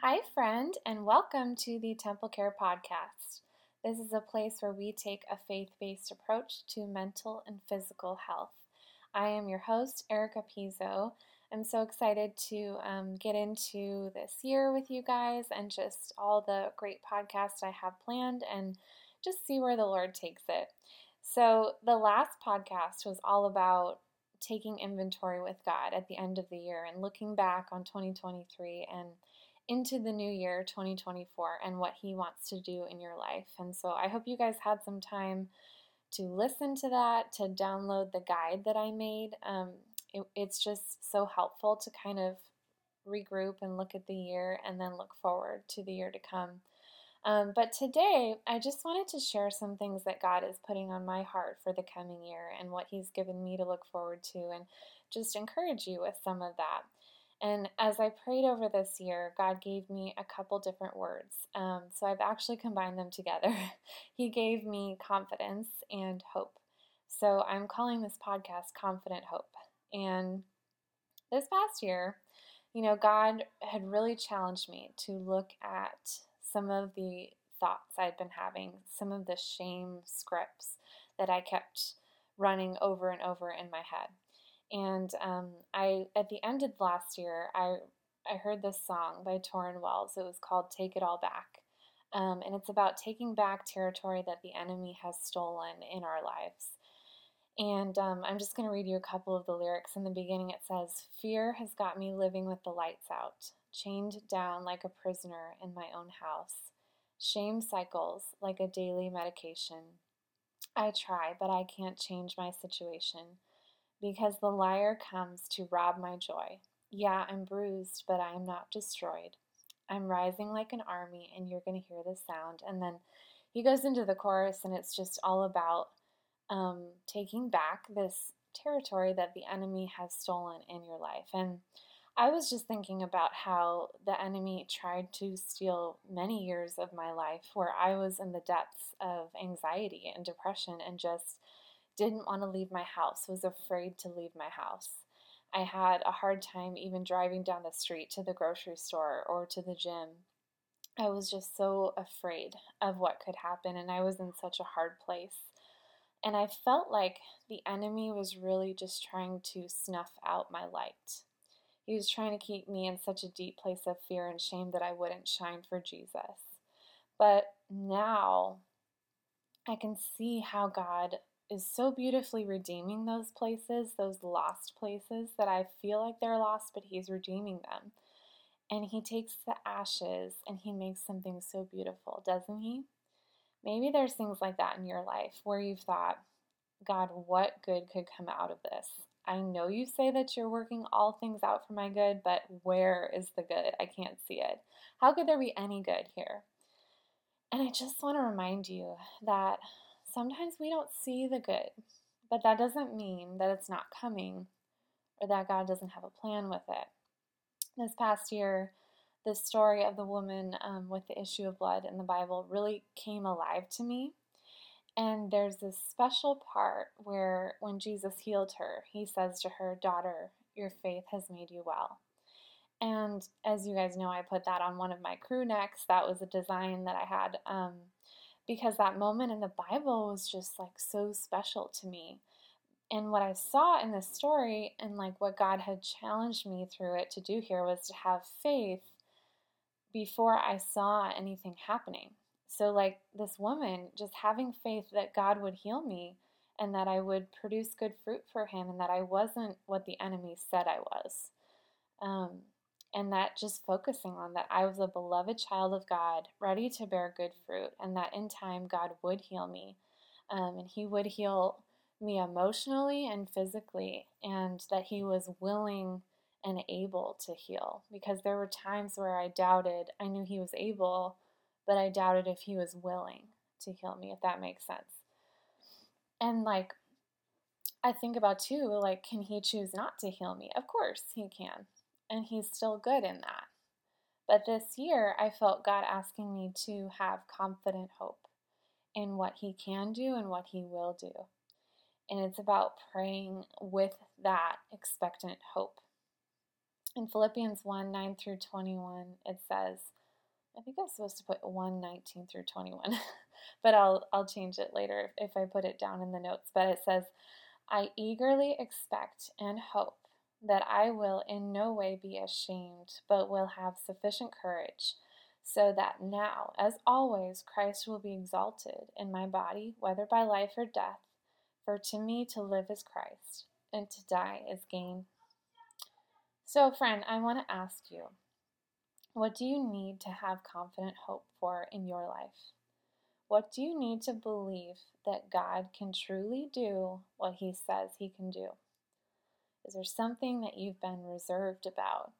Hi, friend, and welcome to the Temple Care Podcast. This is a place where we take a faith based approach to mental and physical health. I am your host, Erica Pizzo. I'm so excited to um, get into this year with you guys and just all the great podcasts I have planned and just see where the Lord takes it. So, the last podcast was all about taking inventory with God at the end of the year and looking back on 2023 and into the new year 2024 and what He wants to do in your life. And so I hope you guys had some time to listen to that, to download the guide that I made. Um, it, it's just so helpful to kind of regroup and look at the year and then look forward to the year to come. Um, but today, I just wanted to share some things that God is putting on my heart for the coming year and what He's given me to look forward to, and just encourage you with some of that. And as I prayed over this year, God gave me a couple different words. Um, so I've actually combined them together. he gave me confidence and hope. So I'm calling this podcast Confident Hope. And this past year, you know, God had really challenged me to look at some of the thoughts I'd been having, some of the shame scripts that I kept running over and over in my head. And um, I, at the end of last year, I I heard this song by Tauren Wells. It was called "Take It All Back," um, and it's about taking back territory that the enemy has stolen in our lives. And um, I'm just going to read you a couple of the lyrics. In the beginning, it says, "Fear has got me living with the lights out, chained down like a prisoner in my own house. Shame cycles like a daily medication. I try, but I can't change my situation." Because the liar comes to rob my joy. Yeah, I'm bruised, but I am not destroyed. I'm rising like an army, and you're going to hear the sound. And then he goes into the chorus, and it's just all about um, taking back this territory that the enemy has stolen in your life. And I was just thinking about how the enemy tried to steal many years of my life where I was in the depths of anxiety and depression and just didn't want to leave my house, was afraid to leave my house. I had a hard time even driving down the street to the grocery store or to the gym. I was just so afraid of what could happen, and I was in such a hard place. And I felt like the enemy was really just trying to snuff out my light. He was trying to keep me in such a deep place of fear and shame that I wouldn't shine for Jesus. But now I can see how God is so beautifully redeeming those places, those lost places that I feel like they're lost, but He's redeeming them. And He takes the ashes and He makes something so beautiful, doesn't He? Maybe there's things like that in your life where you've thought, God, what good could come out of this? I know you say that you're working all things out for my good, but where is the good? I can't see it. How could there be any good here? And I just want to remind you that sometimes we don't see the good, but that doesn't mean that it's not coming or that God doesn't have a plan with it. This past year, the story of the woman um, with the issue of blood in the Bible really came alive to me. And there's this special part where when Jesus healed her, he says to her, Daughter, your faith has made you well. And as you guys know, I put that on one of my crew necks. That was a design that I had um, because that moment in the Bible was just like so special to me. And what I saw in this story and like what God had challenged me through it to do here was to have faith before I saw anything happening. So, like this woman, just having faith that God would heal me and that I would produce good fruit for Him and that I wasn't what the enemy said I was. Um, and that just focusing on that I was a beloved child of God, ready to bear good fruit, and that in time God would heal me. Um, and He would heal me emotionally and physically, and that He was willing and able to heal. Because there were times where I doubted, I knew He was able, but I doubted if He was willing to heal me, if that makes sense. And like, I think about too, like, can He choose not to heal me? Of course, He can and He's still good in that. But this year, I felt God asking me to have confident hope in what He can do and what He will do. And it's about praying with that expectant hope. in Philippians 1 9 through 21, it says, I think I'm supposed to put 1 19 through 21, but I'll, I'll change it later if, if I put it down in the notes. But it says, I eagerly expect and hope that I will in no way be ashamed, but will have sufficient courage, so that now, as always, Christ will be exalted in my body, whether by life or death. For to me to live is Christ, and to die is gain. So, friend, I want to ask you what do you need to have confident hope for in your life? What do you need to believe that God can truly do what He says He can do? Is there something that you've been reserved about,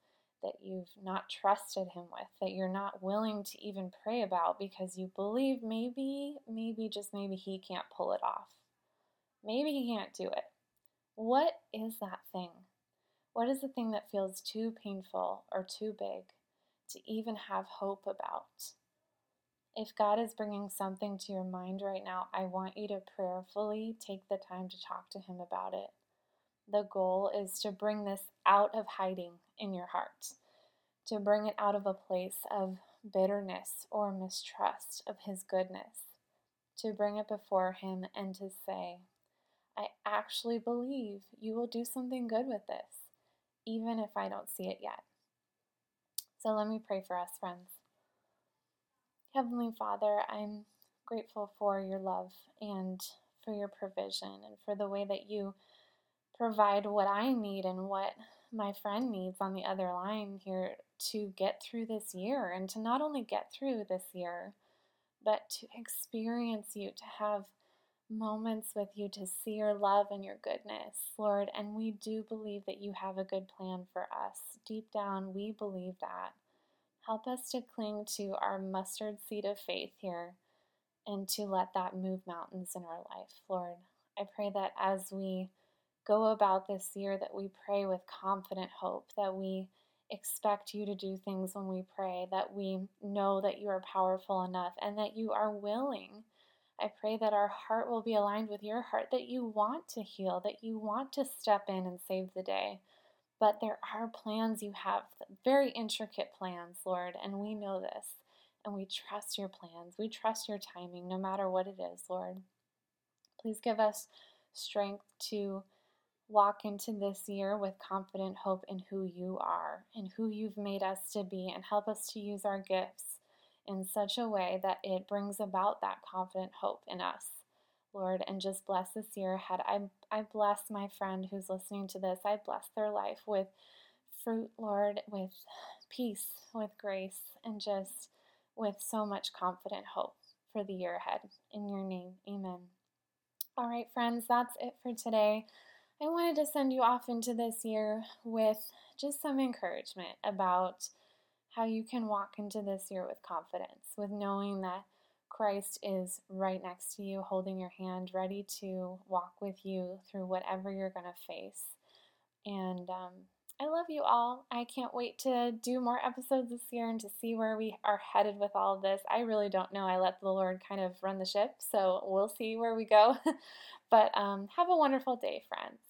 that you've not trusted Him with, that you're not willing to even pray about because you believe maybe, maybe, just maybe He can't pull it off? Maybe He can't do it. What is that thing? What is the thing that feels too painful or too big to even have hope about? If God is bringing something to your mind right now, I want you to prayerfully take the time to talk to Him about it. The goal is to bring this out of hiding in your heart, to bring it out of a place of bitterness or mistrust of His goodness, to bring it before Him and to say, I actually believe you will do something good with this, even if I don't see it yet. So let me pray for us, friends. Heavenly Father, I'm grateful for your love and for your provision and for the way that you provide what I need and what my friend needs on the other line here to get through this year and to not only get through this year, but to experience you, to have moments with you, to see your love and your goodness, Lord. And we do believe that you have a good plan for us. Deep down, we believe that. Help us to cling to our mustard seed of faith here and to let that move mountains in our life, Lord. I pray that as we go about this year that we pray with confident hope, that we expect you to do things when we pray, that we know that you are powerful enough and that you are willing. I pray that our heart will be aligned with your heart, that you want to heal, that you want to step in and save the day. But there are plans you have, very intricate plans, Lord, and we know this. And we trust your plans. We trust your timing, no matter what it is, Lord. Please give us strength to walk into this year with confident hope in who you are and who you've made us to be, and help us to use our gifts in such a way that it brings about that confident hope in us. Lord, and just bless this year ahead. I, I bless my friend who's listening to this. I bless their life with fruit, Lord, with peace, with grace, and just with so much confident hope for the year ahead. In your name, amen. All right, friends, that's it for today. I wanted to send you off into this year with just some encouragement about how you can walk into this year with confidence, with knowing that Christ is right next to you, holding your hand, ready to walk with you through whatever you're going to face. And um, I love you all. I can't wait to do more episodes this year and to see where we are headed with all of this. I really don't know. I let the Lord kind of run the ship, so we'll see where we go. but um, have a wonderful day, friends.